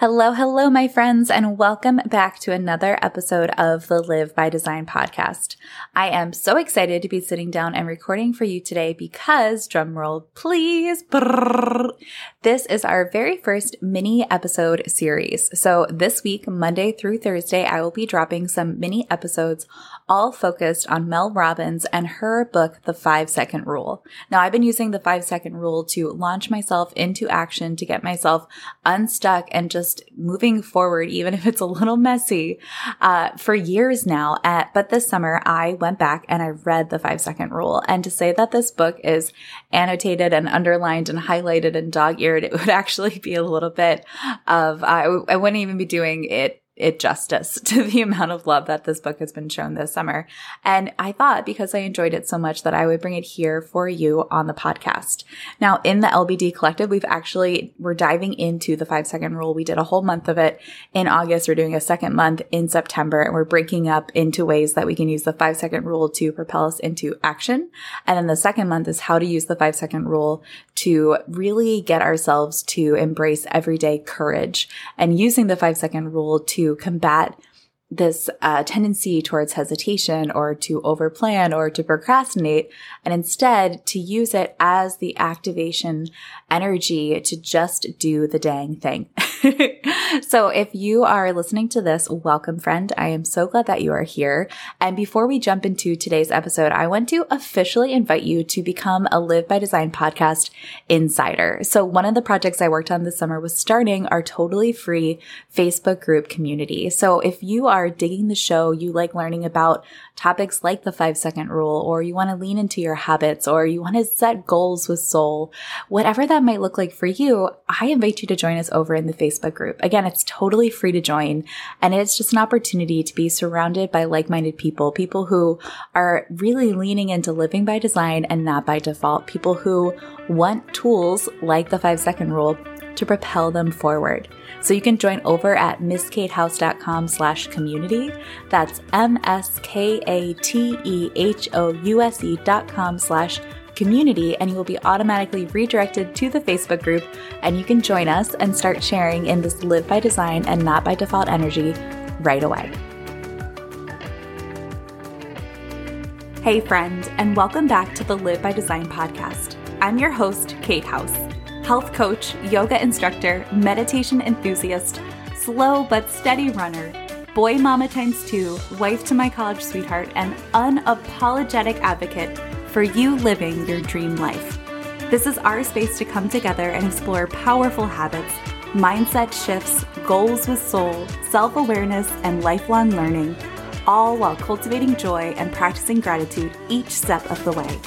Hello, hello, my friends, and welcome back to another episode of the Live by Design podcast. I am so excited to be sitting down and recording for you today because, drumroll please, brrr, this is our very first mini episode series. So this week, Monday through Thursday, I will be dropping some mini episodes all focused on Mel Robbins and her book, The Five Second Rule. Now, I've been using the five second rule to launch myself into action, to get myself unstuck and just moving forward, even if it's a little messy, uh, for years now. Uh, but this summer, I went back and I read the five second rule. And to say that this book is annotated and underlined and highlighted and dog eared, it would actually be a little bit of, uh, I wouldn't even be doing it it justice to the amount of love that this book has been shown this summer. And I thought because I enjoyed it so much that I would bring it here for you on the podcast. Now, in the LBD collective, we've actually, we're diving into the five second rule. We did a whole month of it in August. We're doing a second month in September and we're breaking up into ways that we can use the five second rule to propel us into action. And then the second month is how to use the five second rule to really get ourselves to embrace everyday courage and using the five second rule to combat this uh, tendency towards hesitation or to overplan or to procrastinate, and instead to use it as the activation energy to just do the dang thing. so if you are listening to this, welcome friend. I am so glad that you are here. And before we jump into today's episode, I want to officially invite you to become a Live by Design podcast insider. So one of the projects I worked on this summer was starting our totally free Facebook group community. So if you are digging the show, you like learning about topics like the five second rule, or you want to lean into your habits, or you want to set goals with soul, whatever that might look like for you, I invite you to join us over in the Facebook group. Again, it's totally free to join, and it's just an opportunity to be surrounded by like minded people, people who are really leaning into living by design and not by default, people who want tools like the five second rule to propel them forward. So you can join over at mskatehouse.com slash community. That's M-S-K-A-T-E-H-O-U-S-E dot com slash community and you will be automatically redirected to the Facebook group and you can join us and start sharing in this live by design and not by default energy right away. Hey friend, and welcome back to the Live by Design podcast. I'm your host, Kate House health coach, yoga instructor, meditation enthusiast, slow but steady runner, boy mama times two, wife to my college sweetheart, and unapologetic advocate for you living your dream life. This is our space to come together and explore powerful habits, mindset shifts, goals with soul, self awareness, and lifelong learning, all while cultivating joy and practicing gratitude each step of the way.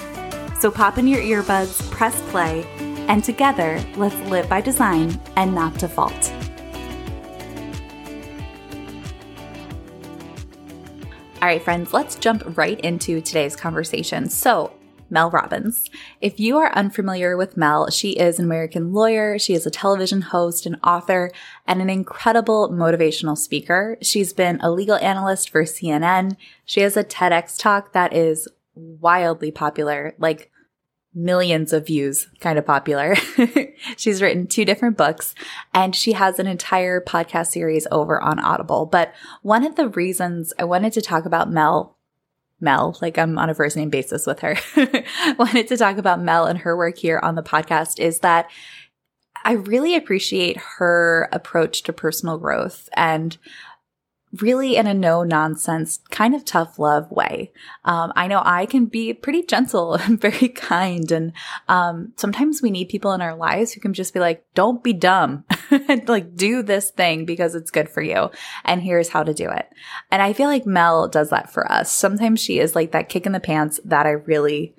So pop in your earbuds, press play, and together, let's live by design and not default. All right, friends, let's jump right into today's conversation. So, Mel Robbins. If you are unfamiliar with Mel, she is an American lawyer. She is a television host, an author, and an incredible motivational speaker. She's been a legal analyst for CNN. She has a TEDx talk that is wildly popular. Like millions of views, kind of popular. She's written two different books and she has an entire podcast series over on Audible. But one of the reasons I wanted to talk about Mel, Mel, like I'm on a first name basis with her, wanted to talk about Mel and her work here on the podcast is that I really appreciate her approach to personal growth and really in a no nonsense, kind of tough love way. Um, I know I can be pretty gentle and very kind. And, um, sometimes we need people in our lives who can just be like, don't be dumb. like do this thing because it's good for you. And here's how to do it. And I feel like Mel does that for us. Sometimes she is like that kick in the pants that I really,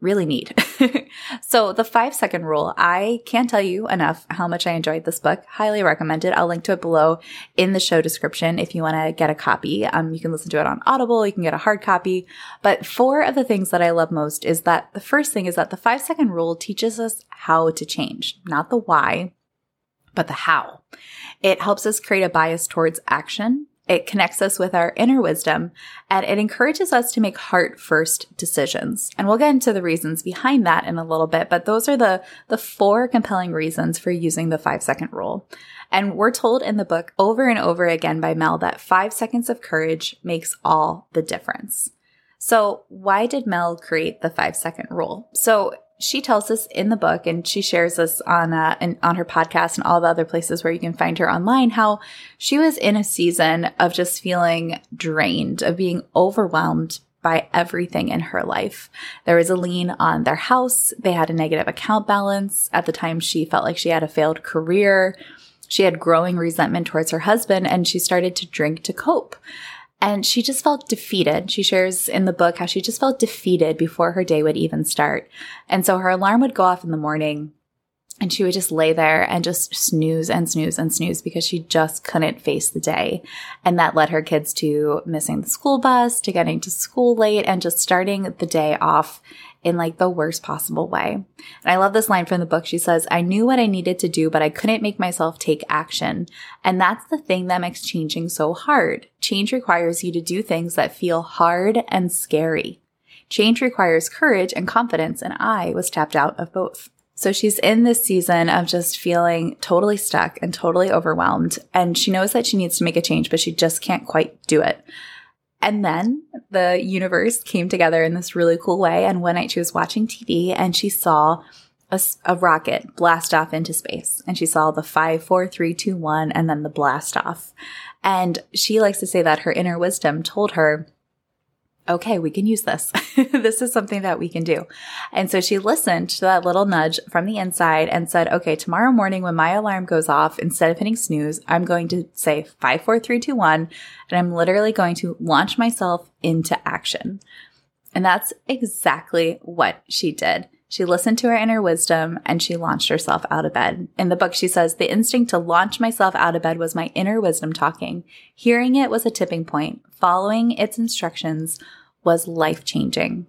really need. so the five second rule, I can't tell you enough how much I enjoyed this book. Highly recommend it. I'll link to it below in the show description if you want to get a copy. Um, you can listen to it on Audible. You can get a hard copy. But four of the things that I love most is that the first thing is that the five second rule teaches us how to change, not the why, but the how. It helps us create a bias towards action It connects us with our inner wisdom and it encourages us to make heart first decisions. And we'll get into the reasons behind that in a little bit, but those are the, the four compelling reasons for using the five second rule. And we're told in the book over and over again by Mel that five seconds of courage makes all the difference. So why did Mel create the five second rule? So she tells us in the book and she shares this on uh, in, on her podcast and all the other places where you can find her online how she was in a season of just feeling drained of being overwhelmed by everything in her life. There was a lien on their house. They had a negative account balance. At the time, she felt like she had a failed career. She had growing resentment towards her husband and she started to drink to cope. And she just felt defeated. She shares in the book how she just felt defeated before her day would even start. And so her alarm would go off in the morning and she would just lay there and just snooze and snooze and snooze because she just couldn't face the day. And that led her kids to missing the school bus, to getting to school late, and just starting the day off in like the worst possible way. And I love this line from the book. She says, I knew what I needed to do, but I couldn't make myself take action. And that's the thing that makes changing so hard. Change requires you to do things that feel hard and scary. Change requires courage and confidence, and I was tapped out of both. So she's in this season of just feeling totally stuck and totally overwhelmed. And she knows that she needs to make a change, but she just can't quite do it. And then the universe came together in this really cool way. And one night she was watching TV and she saw a, a, rocket blast off into space. And she saw the five, four, three, two, one, and then the blast off. And she likes to say that her inner wisdom told her, okay, we can use this. this is something that we can do. And so she listened to that little nudge from the inside and said, okay, tomorrow morning when my alarm goes off, instead of hitting snooze, I'm going to say five, four, three, two, one, and I'm literally going to launch myself into action. And that's exactly what she did. She listened to her inner wisdom and she launched herself out of bed. In the book, she says, The instinct to launch myself out of bed was my inner wisdom talking. Hearing it was a tipping point. Following its instructions was life changing.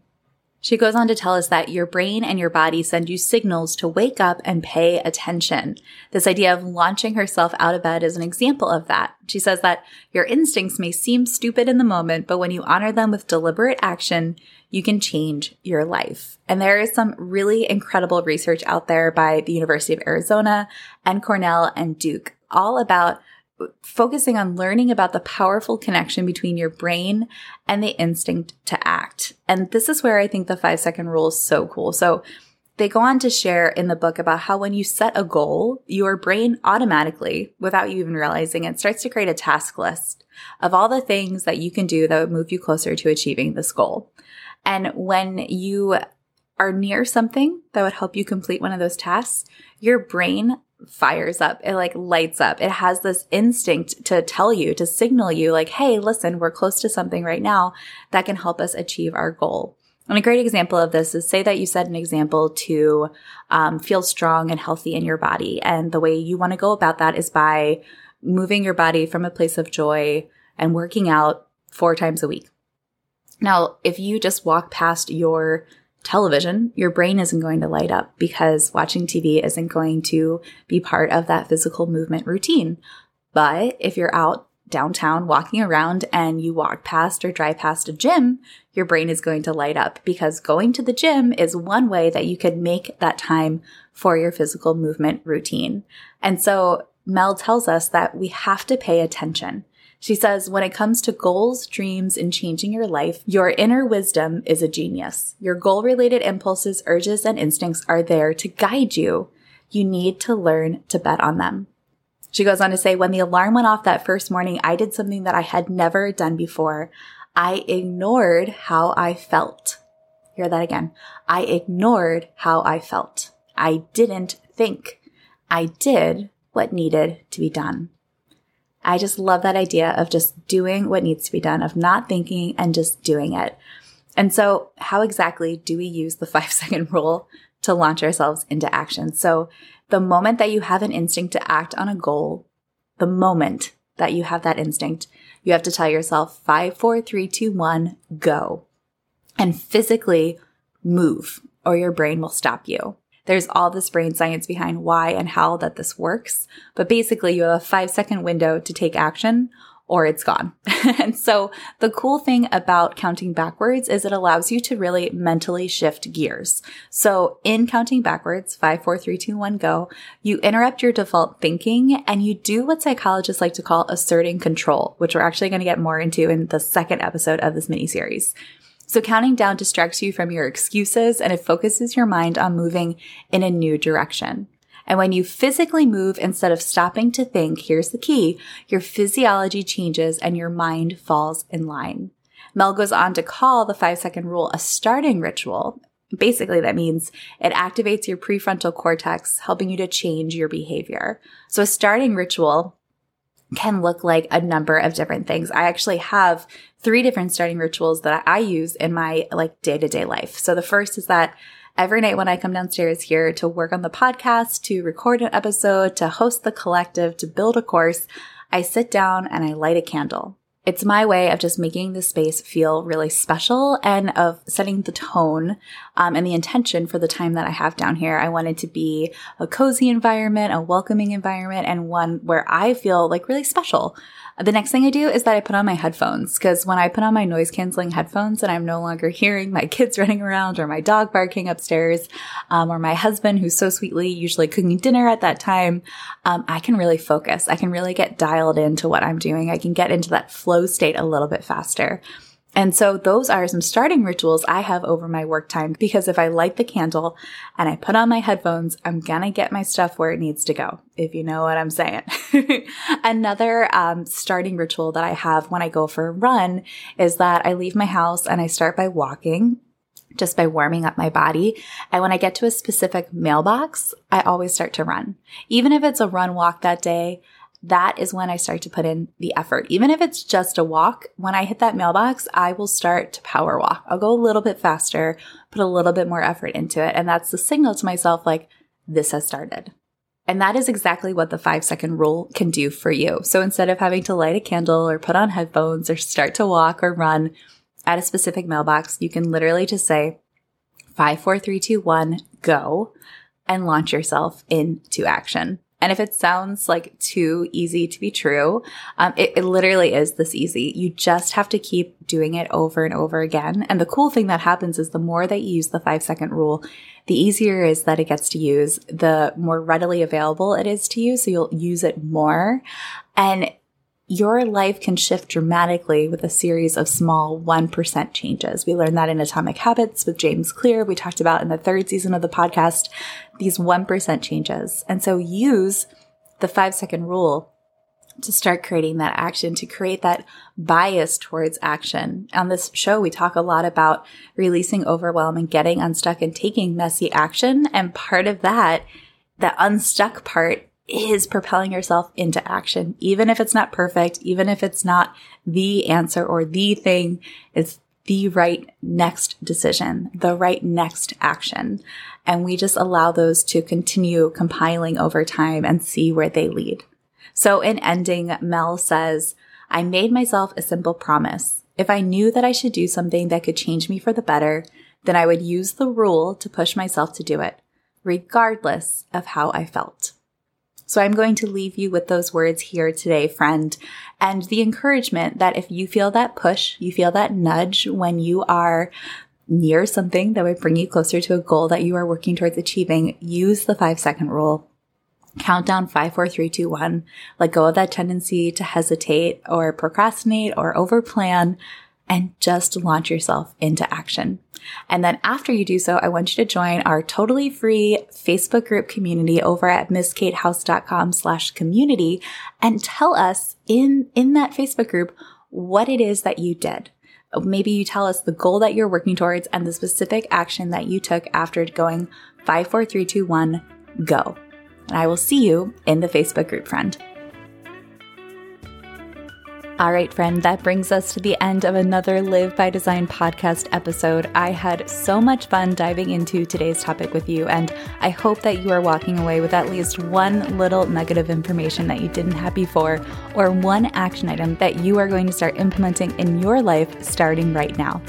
She goes on to tell us that your brain and your body send you signals to wake up and pay attention. This idea of launching herself out of bed is an example of that. She says that your instincts may seem stupid in the moment, but when you honor them with deliberate action, you can change your life. And there is some really incredible research out there by the University of Arizona and Cornell and Duke all about focusing on learning about the powerful connection between your brain and the instinct to act. And this is where I think the five second rule is so cool. So they go on to share in the book about how when you set a goal, your brain automatically, without you even realizing it, starts to create a task list of all the things that you can do that would move you closer to achieving this goal. And when you are near something that would help you complete one of those tasks, your brain fires up. It like lights up. It has this instinct to tell you, to signal you like, Hey, listen, we're close to something right now that can help us achieve our goal. And a great example of this is say that you set an example to um, feel strong and healthy in your body. And the way you want to go about that is by moving your body from a place of joy and working out four times a week. Now, if you just walk past your television, your brain isn't going to light up because watching TV isn't going to be part of that physical movement routine. But if you're out downtown walking around and you walk past or drive past a gym, your brain is going to light up because going to the gym is one way that you could make that time for your physical movement routine. And so Mel tells us that we have to pay attention. She says, when it comes to goals, dreams, and changing your life, your inner wisdom is a genius. Your goal related impulses, urges, and instincts are there to guide you. You need to learn to bet on them. She goes on to say, when the alarm went off that first morning, I did something that I had never done before. I ignored how I felt. Hear that again. I ignored how I felt. I didn't think. I did what needed to be done. I just love that idea of just doing what needs to be done, of not thinking and just doing it. And so, how exactly do we use the five second rule to launch ourselves into action? So, the moment that you have an instinct to act on a goal, the moment that you have that instinct, you have to tell yourself five, four, three, two, one, go. And physically move, or your brain will stop you. There's all this brain science behind why and how that this works. But basically, you have a five second window to take action, or it's gone. and so the cool thing about counting backwards is it allows you to really mentally shift gears. So in counting backwards, five, four, three, two, one, go, you interrupt your default thinking and you do what psychologists like to call asserting control, which we're actually going to get more into in the second episode of this mini series. So counting down distracts you from your excuses and it focuses your mind on moving in a new direction. And when you physically move instead of stopping to think, here's the key, your physiology changes and your mind falls in line. Mel goes on to call the five second rule a starting ritual. Basically, that means it activates your prefrontal cortex, helping you to change your behavior. So a starting ritual can look like a number of different things. I actually have three different starting rituals that I use in my like day to day life. So the first is that every night when I come downstairs here to work on the podcast, to record an episode, to host the collective, to build a course, I sit down and I light a candle. It's my way of just making the space feel really special and of setting the tone um, and the intention for the time that I have down here. I want it to be a cozy environment, a welcoming environment, and one where I feel like really special. The next thing I do is that I put on my headphones because when I put on my noise canceling headphones and I'm no longer hearing my kids running around or my dog barking upstairs um, or my husband who's so sweetly usually cooking dinner at that time, um, I can really focus. I can really get dialed into what I'm doing. I can get into that flow state a little bit faster. And so those are some starting rituals I have over my work time because if I light the candle and I put on my headphones, I'm gonna get my stuff where it needs to go, if you know what I'm saying. Another um, starting ritual that I have when I go for a run is that I leave my house and I start by walking just by warming up my body. And when I get to a specific mailbox, I always start to run. Even if it's a run walk that day, that is when I start to put in the effort. Even if it's just a walk, when I hit that mailbox, I will start to power walk. I'll go a little bit faster, put a little bit more effort into it. And that's the signal to myself like, this has started. And that is exactly what the five second rule can do for you. So instead of having to light a candle or put on headphones or start to walk or run at a specific mailbox, you can literally just say five, four, three, two, one, go and launch yourself into action. And if it sounds like too easy to be true, um, it, it, literally is this easy. You just have to keep doing it over and over again. And the cool thing that happens is the more that you use the five second rule, the easier is that it gets to use, the more readily available it is to you. So you'll use it more. And your life can shift dramatically with a series of small 1% changes. We learned that in Atomic Habits with James Clear. We talked about in the third season of the podcast, these 1% changes. And so use the five second rule to start creating that action, to create that bias towards action. On this show, we talk a lot about releasing overwhelm and getting unstuck and taking messy action. And part of that, the unstuck part is propelling yourself into action. Even if it's not perfect, even if it's not the answer or the thing, it's the right next decision, the right next action. And we just allow those to continue compiling over time and see where they lead. So in ending, Mel says, I made myself a simple promise. If I knew that I should do something that could change me for the better, then I would use the rule to push myself to do it, regardless of how I felt. So I'm going to leave you with those words here today, friend, and the encouragement that if you feel that push, you feel that nudge when you are near something that would bring you closer to a goal that you are working towards achieving, use the five second rule. Count down five, four, three, two, one. Let go of that tendency to hesitate or procrastinate or overplan and just launch yourself into action. And then after you do so, I want you to join our totally free Facebook group community over at mskatehouse.com slash community and tell us in, in that Facebook group what it is that you did. Maybe you tell us the goal that you're working towards and the specific action that you took after going five, four, three, two, one, go. And I will see you in the Facebook group, friend. All right, friend, that brings us to the end of another Live by Design podcast episode. I had so much fun diving into today's topic with you, and I hope that you are walking away with at least one little nugget of information that you didn't have before, or one action item that you are going to start implementing in your life starting right now.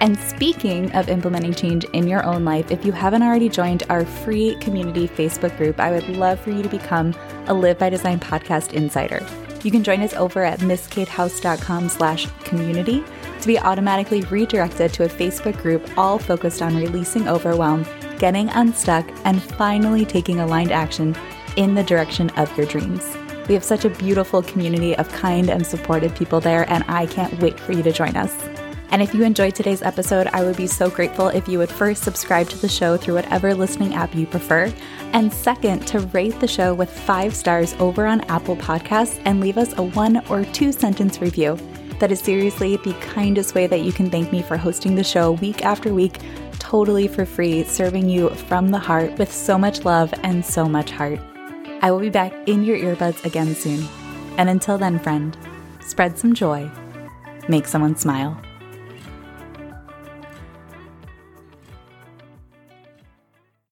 And speaking of implementing change in your own life, if you haven't already joined our free community Facebook group, I would love for you to become a Live by Design podcast insider. You can join us over at mskatehouse.com slash community to be automatically redirected to a Facebook group all focused on releasing overwhelm, getting unstuck, and finally taking aligned action in the direction of your dreams. We have such a beautiful community of kind and supportive people there, and I can't wait for you to join us. And if you enjoyed today's episode, I would be so grateful if you would first subscribe to the show through whatever listening app you prefer, and second, to rate the show with five stars over on Apple Podcasts and leave us a one or two sentence review. That is seriously the kindest way that you can thank me for hosting the show week after week, totally for free, serving you from the heart with so much love and so much heart. I will be back in your earbuds again soon. And until then, friend, spread some joy, make someone smile.